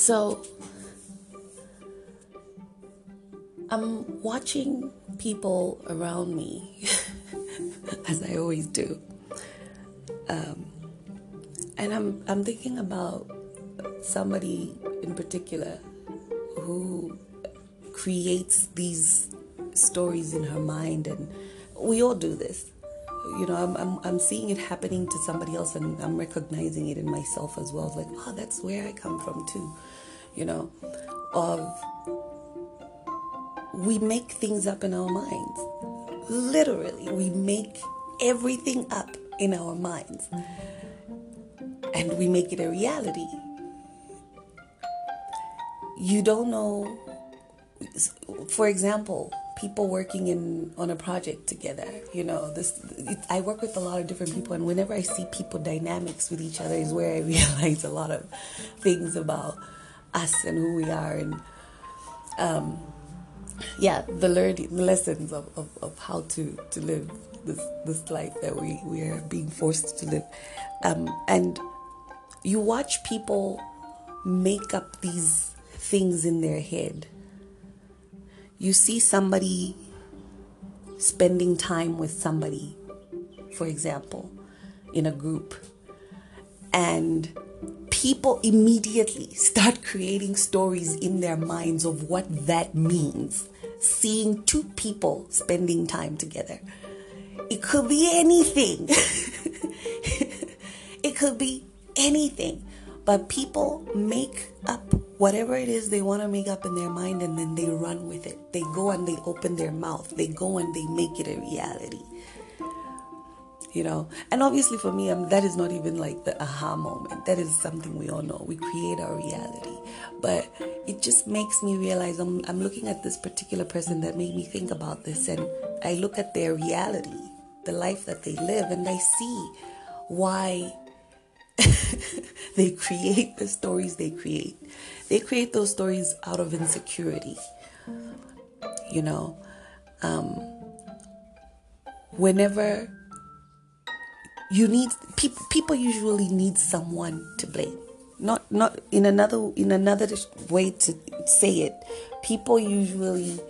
So I'm watching people around me, as I always do. Um, and I'm, I'm thinking about somebody in particular who creates these stories in her mind, and we all do this. You know, I'm, I'm, I'm seeing it happening to somebody else, and I'm recognizing it in myself as well. It's like, oh, that's where I come from too. You know, of we make things up in our minds. Literally, we make everything up in our minds, and we make it a reality. You don't know for example, people working in on a project together. You know, this it, I work with a lot of different people, and whenever I see people dynamics with each other, is where I realize a lot of things about us and who we are, and um, yeah, the learning the lessons of, of, of how to to live this this life that we we are being forced to live, um, and you watch people make up these things in their head you see somebody spending time with somebody, for example, in a group, and people immediately start creating stories in their minds of what that means. Seeing two people spending time together. It could be anything. it could be anything. But people make up whatever it is they want to make up in their mind and then they run with it. They go and they open their mouth. They go and they make it a reality. You know, and obviously for me, um, that is not even like the aha moment. That is something we all know. We create our reality. But it just makes me realize I'm, I'm looking at this particular person that made me think about this, and I look at their reality, the life that they live, and I see why they create the stories they create. They create those stories out of insecurity. You know, um, whenever you need people, people usually need someone to blame. Not not in another in another way to say it. People usually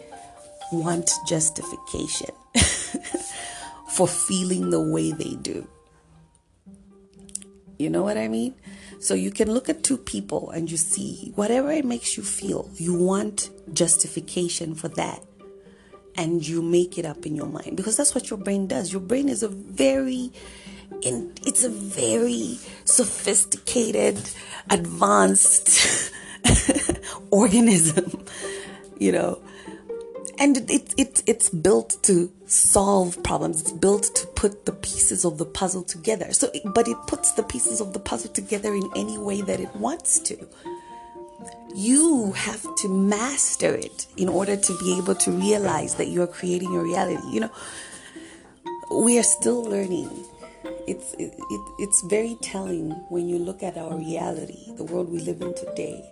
want justification for feeling the way they do. You know what I mean? So you can look at two people and you see whatever it makes you feel, you want justification for that. And you make it up in your mind because that's what your brain does. Your brain is a very in, it's a very sophisticated, advanced organism, you know and it, it, it's built to solve problems. It's built to put the pieces of the puzzle together. So but it puts the pieces of the puzzle together in any way that it wants to. You have to master it in order to be able to realize that you're creating your reality. You know we are still learning. It's it, it, it's very telling when you look at our reality the world we live in today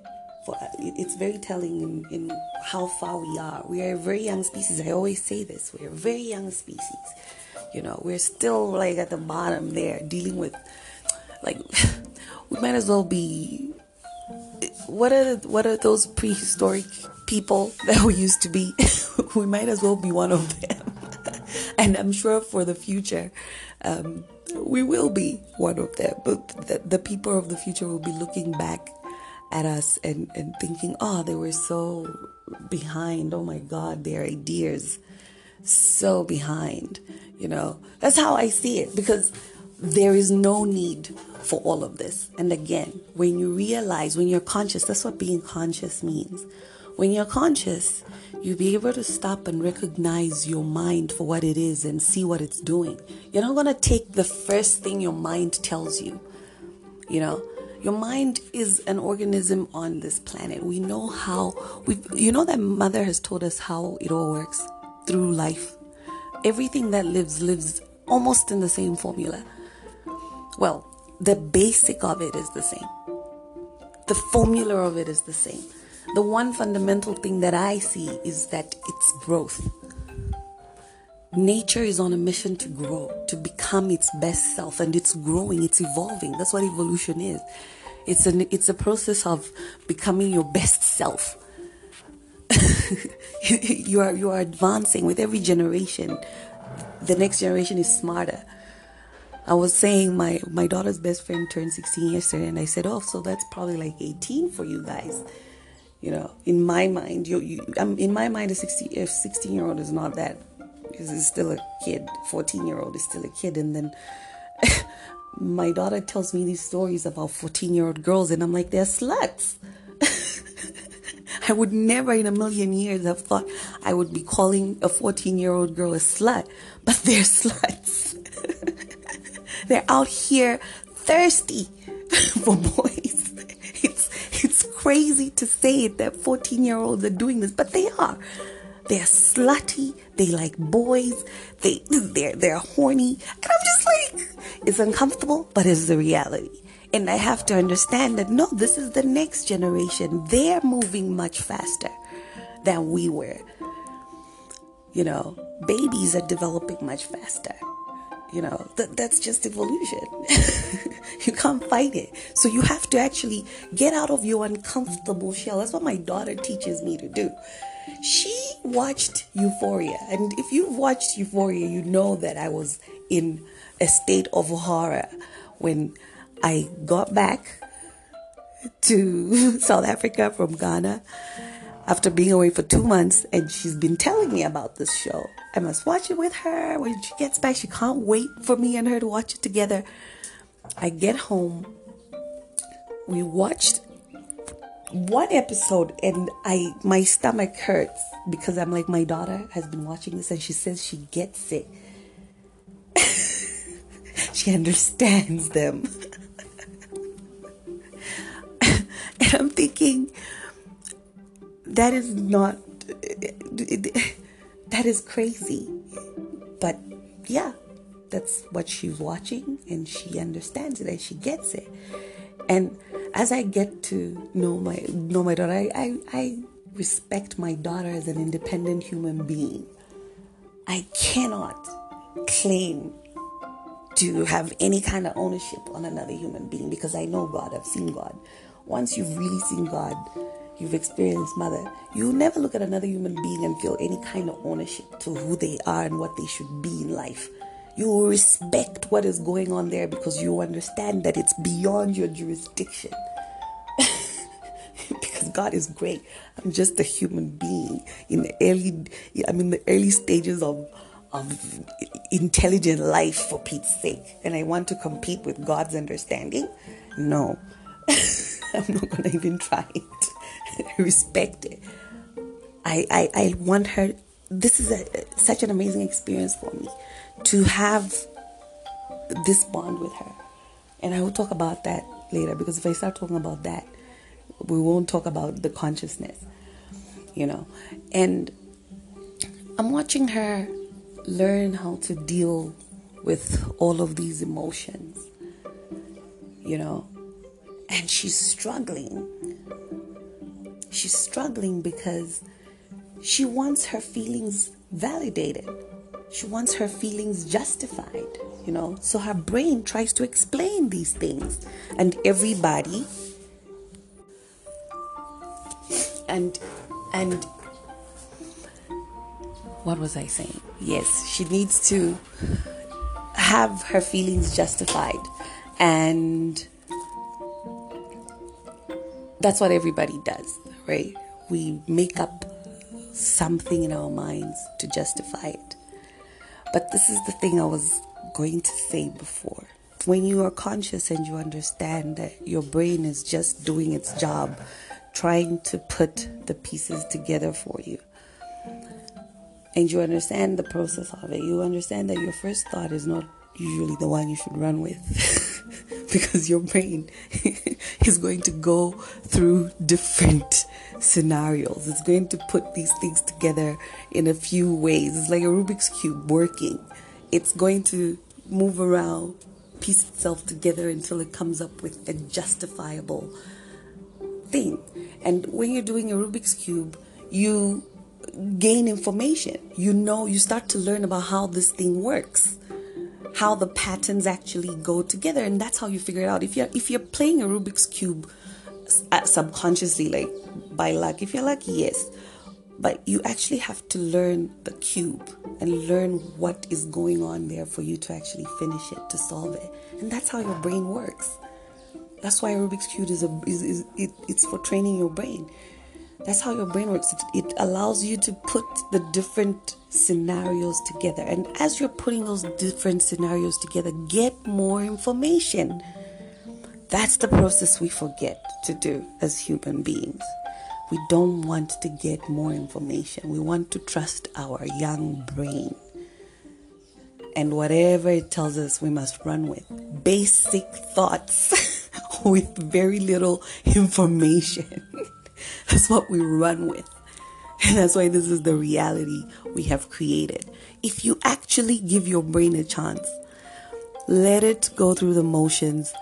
for it's very telling in, in how far we are. We are a very young species. I always say this. We're a very young species. You know, we're still like at the bottom there, dealing with like we might as well be. What are what are those prehistoric people that we used to be? we might as well be one of them, and I'm sure for the future. Um, we will be one of them, but the, the people of the future will be looking back at us and, and thinking, oh, they were so behind. Oh my God, their ideas so behind. You know, that's how I see it because there is no need for all of this. And again, when you realize, when you're conscious, that's what being conscious means. When you're conscious, you'll be able to stop and recognize your mind for what it is and see what it's doing. You're not going to take the first thing your mind tells you. You know, your mind is an organism on this planet. We know how we you know that mother has told us how it all works through life. Everything that lives lives almost in the same formula. Well, the basic of it is the same. The formula of it is the same. The one fundamental thing that I see is that it's growth. Nature is on a mission to grow, to become its best self, and it's growing, it's evolving. That's what evolution is. It's an it's a process of becoming your best self. you are you are advancing with every generation. The next generation is smarter. I was saying my my daughter's best friend turned 16 yesterday, and I said, "Oh, so that's probably like 18 for you guys." You know, in my mind, you, you I'm, in my mind, a 16 a 16 year old is not that because he's still a kid. 14 year old is still a kid, and then my daughter tells me these stories about 14 year old girls, and I'm like, they're sluts. I would never in a million years have thought I would be calling a 14 year old girl a slut, but they're sluts. they're out here thirsty for boys. It's, it's crazy to say it that 14 year olds are doing this, but they are. They're slutty. They like boys. They they're they're horny. And I'm just like, it's uncomfortable, but it's the reality. And I have to understand that no, this is the next generation. They're moving much faster than we were. You know, babies are developing much faster. You know, th- that's just evolution. you can't fight it. So you have to actually get out of your uncomfortable shell. That's what my daughter teaches me to do. She watched Euphoria. And if you've watched Euphoria, you know that I was in a state of horror when I got back to South Africa from Ghana after being away for two months, and she's been telling me about this show. I must watch it with her when she gets back. She can't wait for me and her to watch it together. I get home. We watched one episode and I my stomach hurts because I'm like my daughter has been watching this and she says she gets it. she understands them. and I'm thinking that is not that is crazy. But yeah, that's what she's watching and she understands it and she gets it. And as I get to know my know my daughter, I, I, I respect my daughter as an independent human being. I cannot claim to have any kind of ownership on another human being because I know God, I've seen God. Once you've really seen God, you've experienced mother, you never look at another human being and feel any kind of ownership to who they are and what they should be in life. You respect what is going on there because you understand that it's beyond your jurisdiction. because God is great. I'm just a human being in the early I'm in the early stages of of intelligent life for Pete's sake. And I want to compete with God's understanding? No. I'm not gonna even try it. respect it. I, I I want her this is a, such an amazing experience for me to have this bond with her. And I will talk about that later because if I start talking about that, we won't talk about the consciousness, you know. And I'm watching her learn how to deal with all of these emotions, you know. And she's struggling. She's struggling because she wants her feelings validated she wants her feelings justified, you know. So her brain tries to explain these things. And everybody and and what was I saying? Yes, she needs to have her feelings justified. And that's what everybody does, right? We make up something in our minds to justify it. But this is the thing I was going to say before. When you are conscious and you understand that your brain is just doing its job, trying to put the pieces together for you, and you understand the process of it, you understand that your first thought is not usually the one you should run with. because your brain is going to go through different scenarios. It's going to put these things together in a few ways. It's like a Rubik's Cube working. It's going to move around, piece itself together until it comes up with a justifiable thing. And when you're doing a Rubik's Cube, you gain information. You know, you start to learn about how this thing works. how the patterns actually go together and that's how you figure it out if you're if you're playing a rubik's cube subconsciously like by luck if you're lucky yes. But you actually have to learn the cube and learn what is going on there for you to actually finish it to solve it. And that's how your brain works. That's why rubik's cube is a is, is it, it's for training your brain. That's how your brain works. It, it allows you to put the different scenarios together. And as you're putting those different scenarios together get more information that's the process we forget to do as human beings we don't want to get more information. We want to trust our young brain. And whatever it tells us, we must run with. Basic thoughts with very little information. that's what we run with. And that's why this is the reality we have created. If you actually give your brain a chance, let it go through the motions,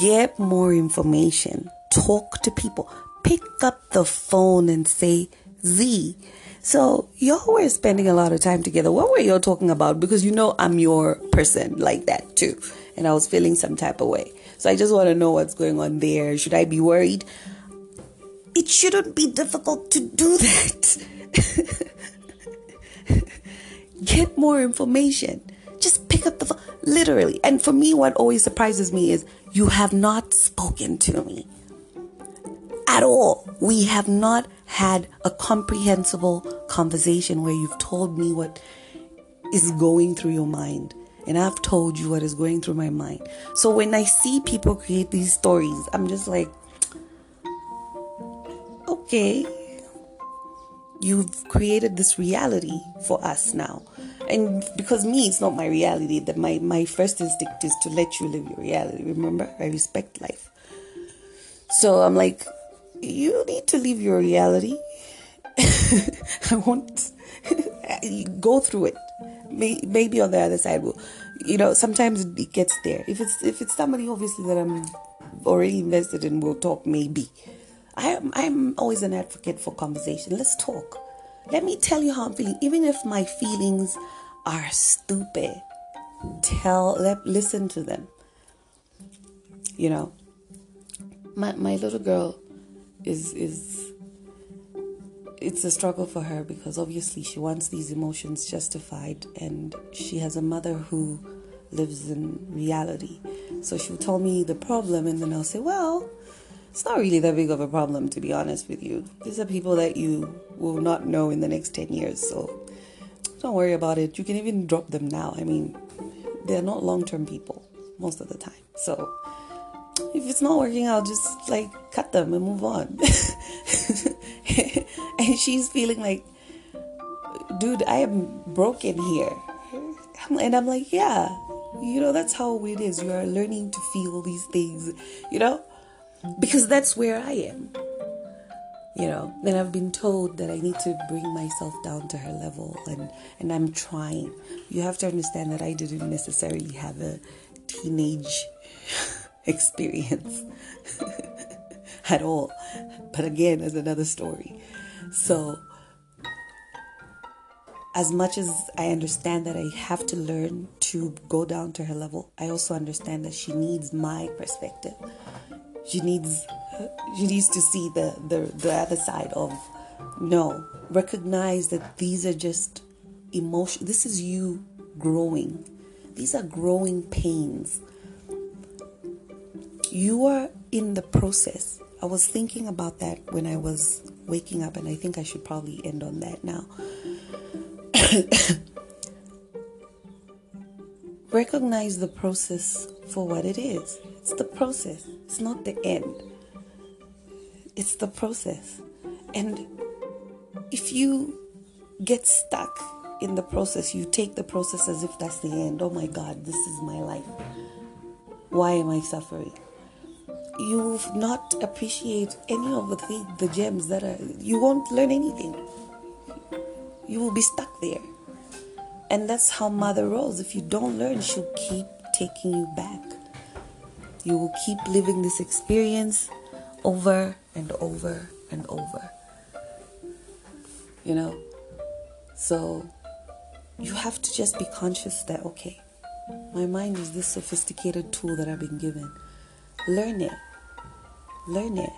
get more information, talk to people pick up the phone and say, Z. So y'all were spending a lot of time together. What were y'all talking about? Because you know I'm your person like that too. And I was feeling some type of way. So I just want to know what's going on there. Should I be worried? It shouldn't be difficult to do that. Get more information. Just pick up the phone. Literally. And for me, what always surprises me is you have not spoken to me at all. We have not had a comprehensible conversation where you've told me what is going through your mind. And I've told you what is going through my mind. So when I see people create these stories, I'm just like, okay, you've created this reality for us now. And because me, it's not my reality, that my, my first instinct is to let you live your reality. Remember, I respect life. So I'm like, you need to live your reality. I won't go through it. Maybe on the other side, will you know? Sometimes it gets there. If it's if it's somebody obviously that I'm already invested in, we'll talk. Maybe. I am I'm always an advocate for conversation. Let's talk. Let me tell you how I'm feeling. Even if my feelings are stupid, tell let listen to them. You know, my my little girl is is it's a struggle for her because obviously she wants these emotions justified and she has a mother who lives in reality. So she'll tell me the problem and then I'll say, Well, it's not really that big of a problem to be honest with you. These are people that you will not know in the next 10 years. So don't worry about it. You can even drop them now. I mean, they're not long term people most of the time. So if it's not working out, just like cut them and move on. and she's feeling like, dude, I am broken here. And I'm like, yeah, you know, that's how it is. You are learning to feel these things, you know, because that's where I am. You know, and I've been told that I need to bring myself down to her level, and, and I'm trying. You have to understand that I didn't necessarily have a teenage experience at all. But again, as another story. So, as much as I understand that I have to learn to go down to her level, I also understand that she needs my perspective. She needs she needs to see the the, the other side of no, recognize that these are just emotion. This is you growing. These are growing pains you are in the process. I was thinking about that when I was waking up, and I think I should probably end on that now. Recognize the process for what it is. It's the process, it's not the end. It's the process. And if you get stuck in the process, you take the process as if that's the end. Oh my God, this is my life. Why am I suffering? you will not appreciate any of the, the gems that are, you won't learn anything. You will be stuck there. And that's how mother rolls. If you don't learn, she'll keep taking you back. You will keep living this experience over and over and over. You know? So you have to just be conscious that, okay, My mind is this sophisticated tool that I've been given. Learn it. Learn it.